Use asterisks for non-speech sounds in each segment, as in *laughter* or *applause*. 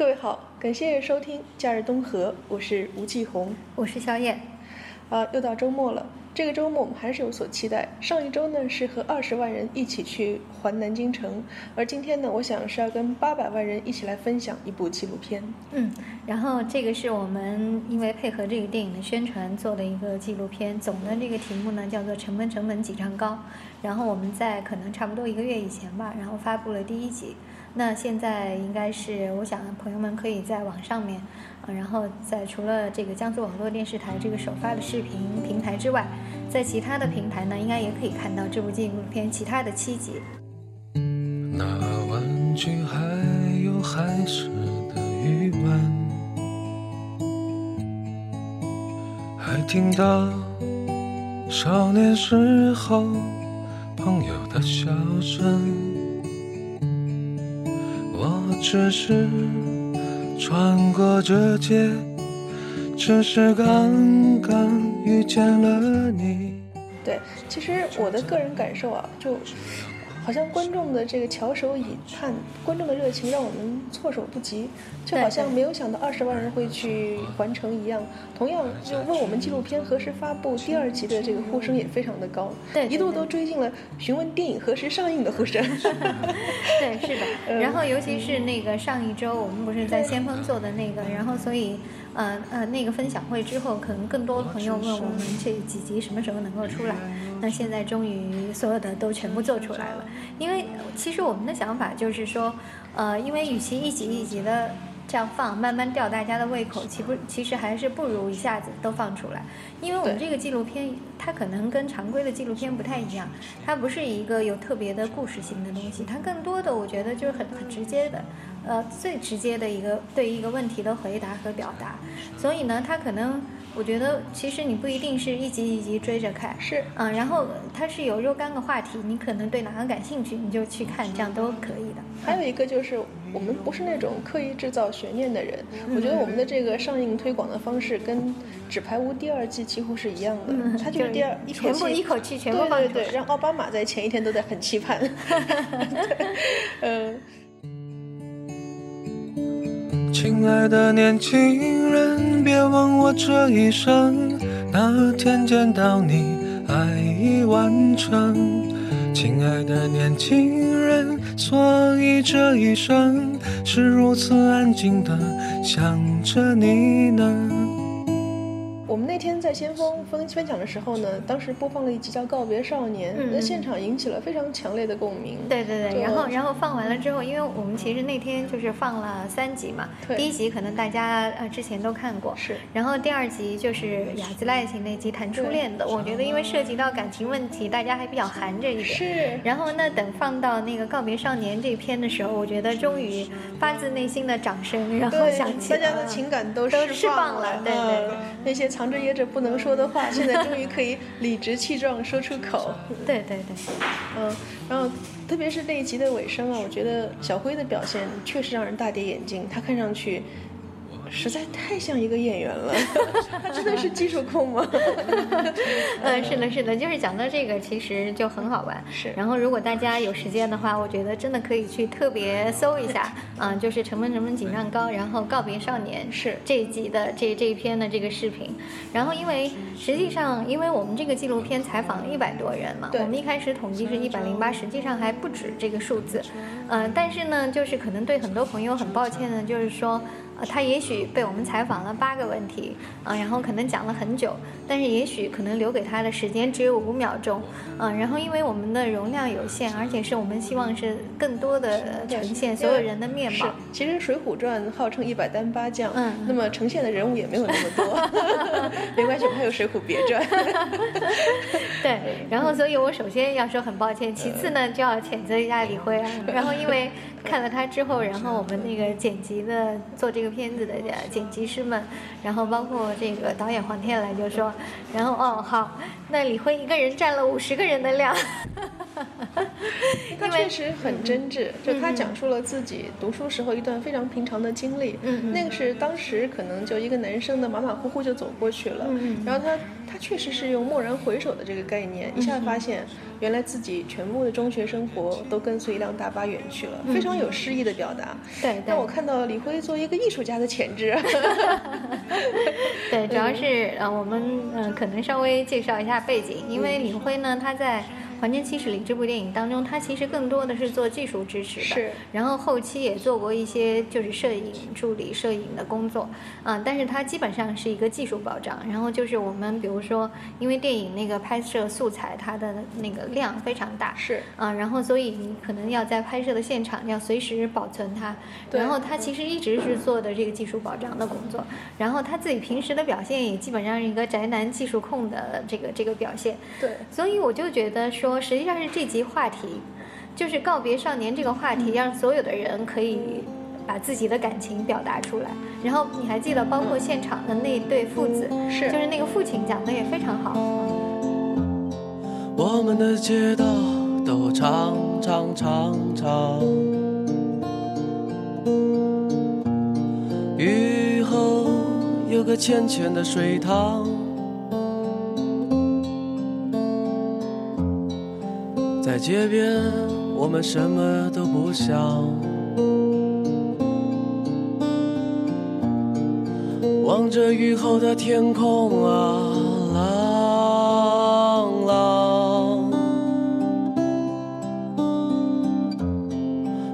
各位好，感谢收听《假日东河》，我是吴继红，我是肖燕。啊，又到周末了，这个周末我们还是有所期待。上一周呢是和二十万人一起去环南京城，而今天呢，我想是要跟八百万人一起来分享一部纪录片。嗯，然后这个是我们因为配合这个电影的宣传做的一个纪录片，总的这个题目呢叫做《成本成本几丈高》。然后我们在可能差不多一个月以前吧，然后发布了第一集。那现在应该是，我想朋友们可以在网上面，然后在除了这个江苏网络电视台这个首发的视频平台之外，在其他的平台呢，应该也可以看到这部纪录片其他的七集。那玩具还有孩时的余温，还听到少年时候朋友的笑声。只是穿过这街，只是刚刚遇见了你。对，其实我的个人感受啊，就。好像观众的这个翘首以盼，观众的热情让我们措手不及，就好像没有想到二十万人会去环城一样。同样，就问我们纪录片何时发布第二集的这个呼声也非常的高，对，一度都追进了询问电影何时上映的呼声。*laughs* 对，是的。*laughs* 然后尤其是那个上一周我们不是在先锋做的那个，然后所以。呃呃，那个分享会之后，可能更多的朋友问我们这几集什么时候能够出来。那现在终于所有的都全部做出来了。因为其实我们的想法就是说，呃，因为与其一集一集的这样放，慢慢吊大家的胃口，其不其实还是不如一下子都放出来。因为我们这个纪录片，它可能跟常规的纪录片不太一样，它不是一个有特别的故事性的东西，它更多的我觉得就是很很直接的。呃，最直接的一个对一个问题的回答和表达，所以呢，他可能，我觉得其实你不一定是一集一集追着看，是，嗯，然后它是有若干个话题，你可能对哪个感兴趣，你就去看，这样都可以的。还有一个就是，我们不是那种刻意制造悬念的人，我觉得我们的这个上映推广的方式跟《纸牌屋》第二季几乎是一样的，它就是第二一全部一口气全部对对对，让奥巴马在前一天都在很期盼，*laughs* 嗯。亲爱的年轻人，别问我这一生哪天见到你，爱已完成。亲爱的年轻人，所以这一生是如此安静的想着你呢。在先锋分分享的时候呢，当时播放了一集叫《告别少年》，那现场引起了非常强烈的共鸣。对对对，然后然后放完了之后，因为我们其实那天就是放了三集嘛，第一集可能大家呃之前都看过，是。然后第二集就是雅子爱情那集谈初恋的，我觉得因为涉及到感情问题，大家还比较含着一点。是。然后那等放到那个《告别少年》这篇的时候，我觉得终于发自内心的掌声，然后响起，大家的情感都释放了，对对，那些。藏着掖着不能说的话，现在终于可以理直气壮说出口。*laughs* 对对对，嗯，然后特别是那一集的尾声啊，我觉得小辉的表现确实让人大跌眼镜，他看上去。实在太像一个演员了，*laughs* 他真的是技术控吗？嗯，是的，是的，就是讲到这个，其实就很好玩。是。然后，如果大家有时间的话，我觉得真的可以去特别搜一下，*laughs* 嗯，就是成本成本紧张高，然后告别少年是这一集的这这一篇的这个视频。然后，因为实际上，因为我们这个纪录片采访了一百多人嘛，我们一开始统计是一百零八，实际上还不止这个数字。嗯，但是呢，就是可能对很多朋友很抱歉的，就是说。他也许被我们采访了八个问题，啊，然后可能讲了很久，但是也许可能留给他的时间只有五秒钟，嗯，然后因为我们的容量有限，而且是我们希望是更多的呈现所有人的面貌。其实《水浒传》号称一百单八将，嗯，那么呈现的人物也没有那么多，*laughs* *laughs* 没关系，还有《水浒别传》。*laughs* 对，然后所以我首先要说很抱歉，其次呢就要谴责一下李辉，然后因为。看了他之后，然后我们那个剪辑的做这个片子的剪辑师们，然后包括这个导演黄天来就说，然后哦好，那李辉一个人占了五十个人的量。*laughs* 他确实很真挚，就他讲述了自己读书时候一段非常平常的经历。嗯那个是当时可能就一个男生的马马虎虎就走过去了。嗯然后他他确实是用蓦然回首的这个概念，一下发现原来自己全部的中学生活都跟随一辆大巴远去了，非常有诗意的表达。对对让我看到李辉作为一个艺术家的潜质。*laughs* 对，主要是呃，我们呃可能稍微介绍一下背景，因为李辉呢，他在。《还原七十里》这部电影当中，他其实更多的是做技术支持的，是。然后后期也做过一些就是摄影助理、摄影的工作，啊，但是他基本上是一个技术保障。然后就是我们比如说，因为电影那个拍摄素材，它的那个量非常大，是。啊，然后所以你可能要在拍摄的现场要随时保存它。然后他其实一直是做的这个技术保障的工作。然后他自己平时的表现也基本上是一个宅男技术控的这个这个表现。对。所以我就觉得说。说实际上是这集话题，就是告别少年这个话题，让所有的人可以把自己的感情表达出来。然后你还记得，包括现场的那对父子，是就是那个父亲讲的也非常好。我们的街道都长长长长，雨后有个浅浅的水塘。在街边，我们什么都不想。望着雨后的天空啊，朗朗。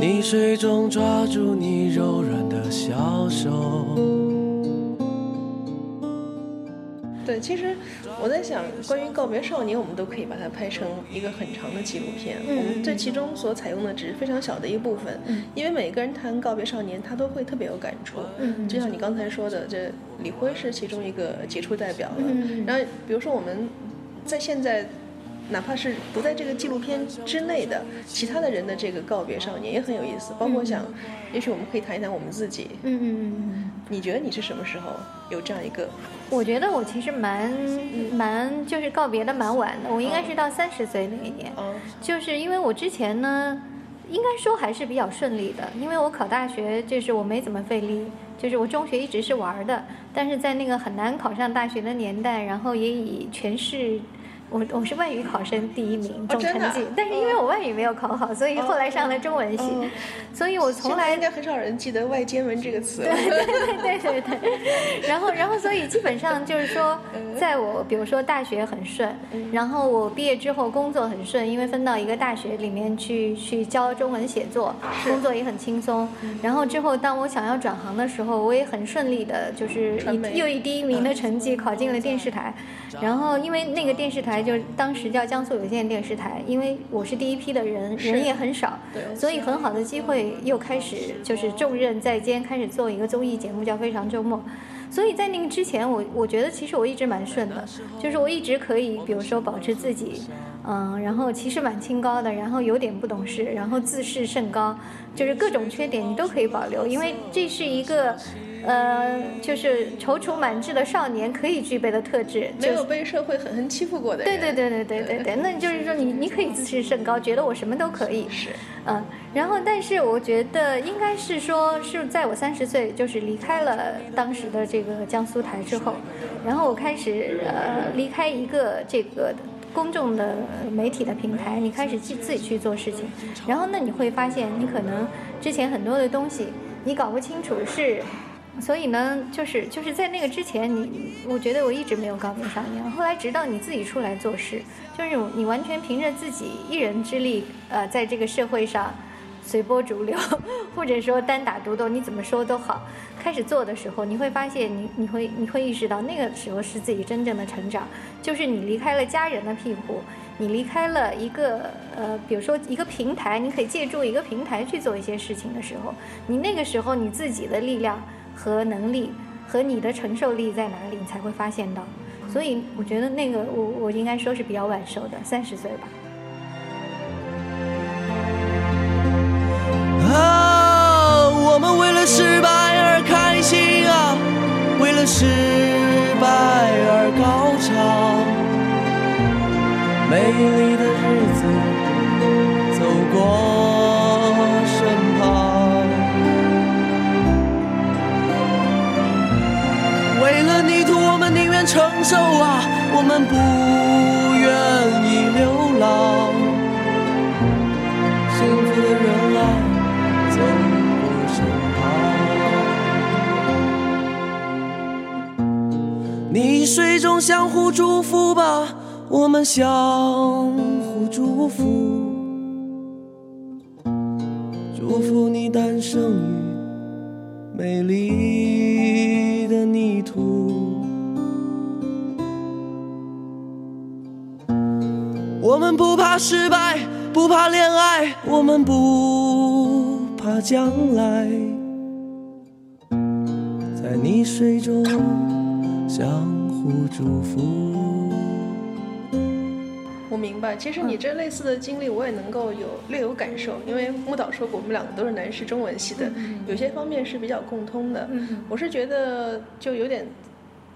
泥水中抓住你柔软的小手。对，其实我在想，关于告别少年，我们都可以把它拍成一个很长的纪录片。嗯，我们这其中所采用的只是非常小的一部分，嗯，因为每个人谈告别少年，他都会特别有感触。嗯，就像你刚才说的，这李辉是其中一个杰出代表了。嗯，然后比如说我们在现在。哪怕是不在这个纪录片之内的其他的人的这个告别少年也很有意思，包括想，也许我们可以谈一谈我们自己。嗯嗯嗯。你觉得你是什么时候有这样一个？我觉得我其实蛮蛮就是告别的蛮晚的，我应该是到三十岁那一年。嗯。就是因为我之前呢，应该说还是比较顺利的，因为我考大学就是我没怎么费力，就是我中学一直是玩的，但是在那个很难考上大学的年代，然后也以全市。我我是外语考生第一名总成绩，但是因为我外语没有考好，所以后来上了中文系，所以我从来应该很少人记得外兼文这个词。对对对对对对。然后然后所以基本上就是说，*laughs* 在我比如说大学很顺，然后我毕业之后工作很顺，因为分到一个大学里面去去教中文写作，工作也很轻松。然后之后当我想要转行的时候，我也很顺利的，就是以又以第一名的成绩考进了电视台。然后因为那个电视台。就当时叫江苏有线电视台，因为我是第一批的人，人也很少，所以很好的机会又开始就是重任在肩，开始做一个综艺节目叫《非常周末》。所以在那个之前，我我觉得其实我一直蛮顺的，就是我一直可以，比如说保持自己，嗯，然后其实蛮清高的，然后有点不懂事，然后自视甚高，就是各种缺点你都可以保留，因为这是一个。呃，就是踌躇满志的少年可以具备的特质，没有被社会狠狠欺负过的。对对对对对对对，*laughs* 那就是说你你可以自视甚高，觉得我什么都可以。是，嗯，然后但是我觉得应该是说是在我三十岁就是离开了当时的这个江苏台之后，然后我开始呃离开一个这个公众的媒体的平台，你开始去自己去做事情，然后那你会发现你可能之前很多的东西你搞不清楚是。所以呢，就是就是在那个之前，你我觉得我一直没有告别少年。后来直到你自己出来做事，就是你完全凭着自己一人之力，呃，在这个社会上随波逐流，或者说单打独斗，你怎么说都好。开始做的时候，你会发现，你你会你会意识到，那个时候是自己真正的成长，就是你离开了家人的庇护，你离开了一个呃，比如说一个平台，你可以借助一个平台去做一些事情的时候，你那个时候你自己的力量。和能力和你的承受力在哪里，你才会发现到。所以我觉得那个我我应该说是比较晚熟的，三十岁吧。啊，我们为了失败而开心啊，为了失败而高唱。美丽的身旁。溺水中相互祝福吧，我们相互祝福。祝福你诞生于美丽的泥土。我们不怕失败，不怕恋爱，我们不怕将来，在泥水中相互祝福。我明白，其实你这类似的经历，我也能够有略有感受，因为木导说过，我们两个都是南师中文系的，有些方面是比较共通的。我是觉得就有点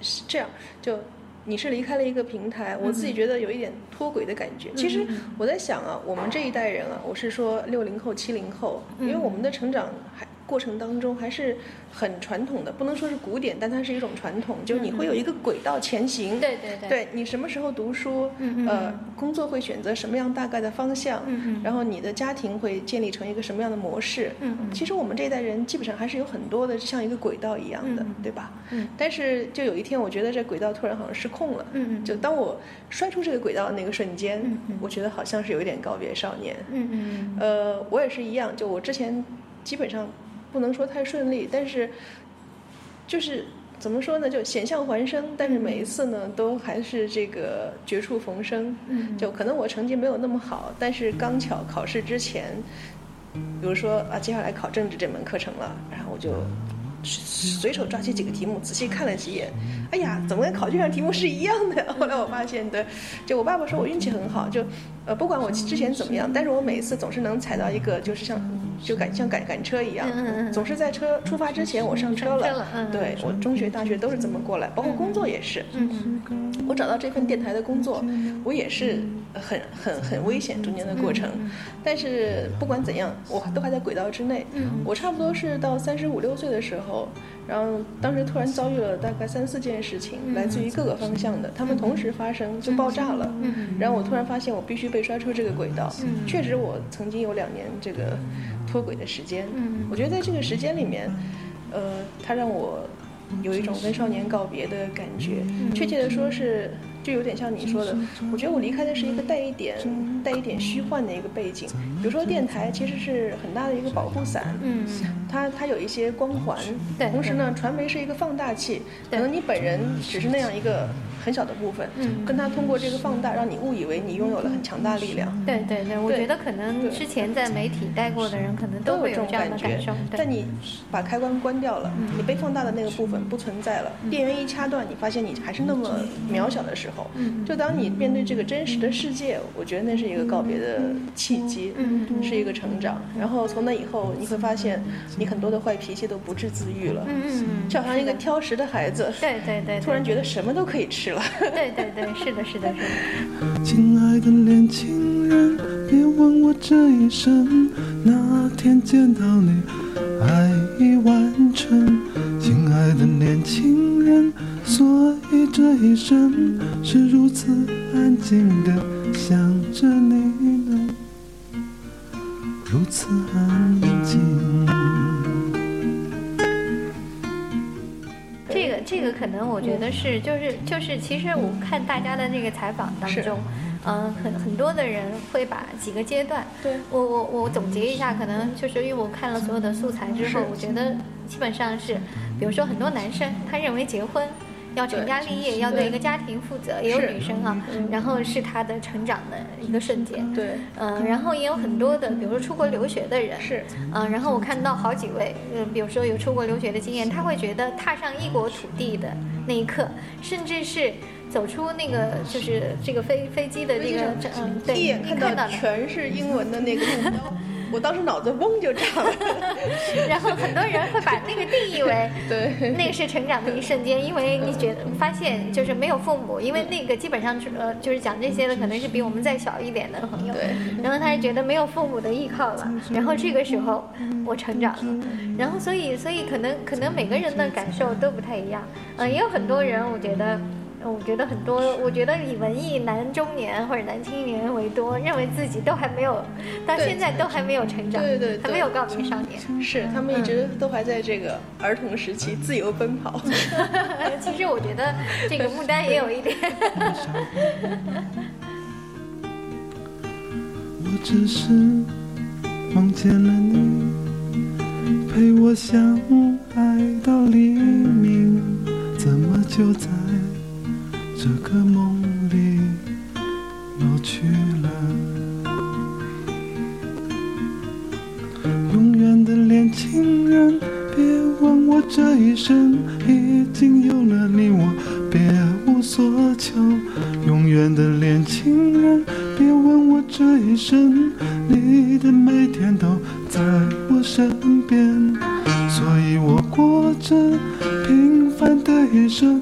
是这样，就你是离开了一个平台，我自己觉得有一点脱轨的感觉。其实我在想啊，我们这一代人啊，我是说六零后、七零后，因为我们的成长还。过程当中还是很传统的，不能说是古典，但它是一种传统，就是你会有一个轨道前行。对对对。对你什么时候读书，呃，工作会选择什么样大概的方向，然后你的家庭会建立成一个什么样的模式。嗯嗯。其实我们这一代人基本上还是有很多的像一个轨道一样的，对吧？嗯。但是就有一天，我觉得这轨道突然好像失控了。嗯嗯。就当我摔出这个轨道的那个瞬间，我觉得好像是有一点告别少年。嗯嗯。呃，我也是一样，就我之前基本上。不能说太顺利，但是就是怎么说呢？就险象环生，但是每一次呢，都还是这个绝处逢生。嗯，就可能我成绩没有那么好，但是刚巧考试之前，比如说啊，接下来考政治这门课程了，然后我就。随手抓起几个题目，仔细看了几眼，哎呀，怎么跟考卷上题目是一样的？后来我发现，对，就我爸爸说我运气很好，就，呃，不管我之前怎么样，但是我每一次总是能踩到一个，就是像，就赶像赶赶车一样，总是在车出发之前我上车了。对，我中学、大学都是这么过来，包括工作也是。我找到这份电台的工作，我也是很很很危险中间的过程，但是不管怎样，我都还在轨道之内。我差不多是到三十五六岁的时候。然后当时突然遭遇了大概三四件事情，来自于各个方向的，他们同时发生就爆炸了。然后我突然发现我必须被摔出这个轨道。确实，我曾经有两年这个脱轨的时间。我觉得在这个时间里面，呃，它让我有一种跟少年告别的感觉。确切的说是。就有点像你说的，我觉得我离开的是一个带一点带一点虚幻的一个背景，比如说电台其实是很大的一个保护伞，嗯，它它有一些光环，对，同时呢，传媒是一个放大器，可能你本人只是那样一个。很小的部分，嗯，跟他通过这个放大，让你误以为你拥有了很强大力量。对对对，我觉得可能之前在媒体待过的人，可能都会有这样的感受。但你把开关关掉了，你被放大的那个部分不存在了，电源一掐断，你发现你还是那么渺小的时候，就当你面对这个真实的世界，我觉得那是一个告别的契机，是一个成长。然后从那以后，你会发现你很多的坏脾气都不治自愈了，就好像一个挑食的孩子，对对对，突然觉得什么都可以吃。*laughs* 对对对，是的，是的，是的。亲爱的年轻人，别问我这一生哪天见到你，爱已完成。亲爱的年轻人，所以这一生是如此安静的想着你呢，如此安静。个可能我觉得是，就是就是，其实我看大家的那个采访当中，嗯，很很多的人会把几个阶段，对我我我总结一下，可能就是因为我看了所有的素材之后，我觉得基本上是，比如说很多男生他认为结婚。要成家立业，要对一个家庭负责，也有女生啊，然后是她的成长的一个瞬间。对，嗯，然后也有很多的，比如说出国留学的人，是，嗯，然后我看到好几位，嗯，比如说有出国留学的经验，他会觉得踏上异国土地的那一刻，甚至是走出那个就是这个飞飞机的那个，嗯，对，一眼看到全是英文的那个目标。我当时脑子嗡就炸了，*laughs* 然后很多人会把那个定义为，*laughs* 对，那个是成长的一瞬间，因为你觉得发现就是没有父母，因为那个基本上是呃就是讲这些的可能是比我们再小一点的朋友，对，然后他是觉得没有父母的依靠了，然后这个时候我成长了，然后所以所以可能可能每个人的感受都不太一样，嗯，也有很多人我觉得。我觉得很多，我觉得以文艺男中年或者男青年为多，认为自己都还没有，到现在都还没有成长，对对，还没有告别少年。是，他们一直都还在这个儿童时期自由奔跑。*laughs* 其实我觉得这个牡丹也有一点。*laughs* 我只是梦见了你，陪我相爱到黎明，怎么就在这个梦里老去了？永远的年轻人，别问我这一生已经有了你，我别无所求。永远的年轻人，别问我这一生，你的每天都在我身边，所以我过着平凡的一生，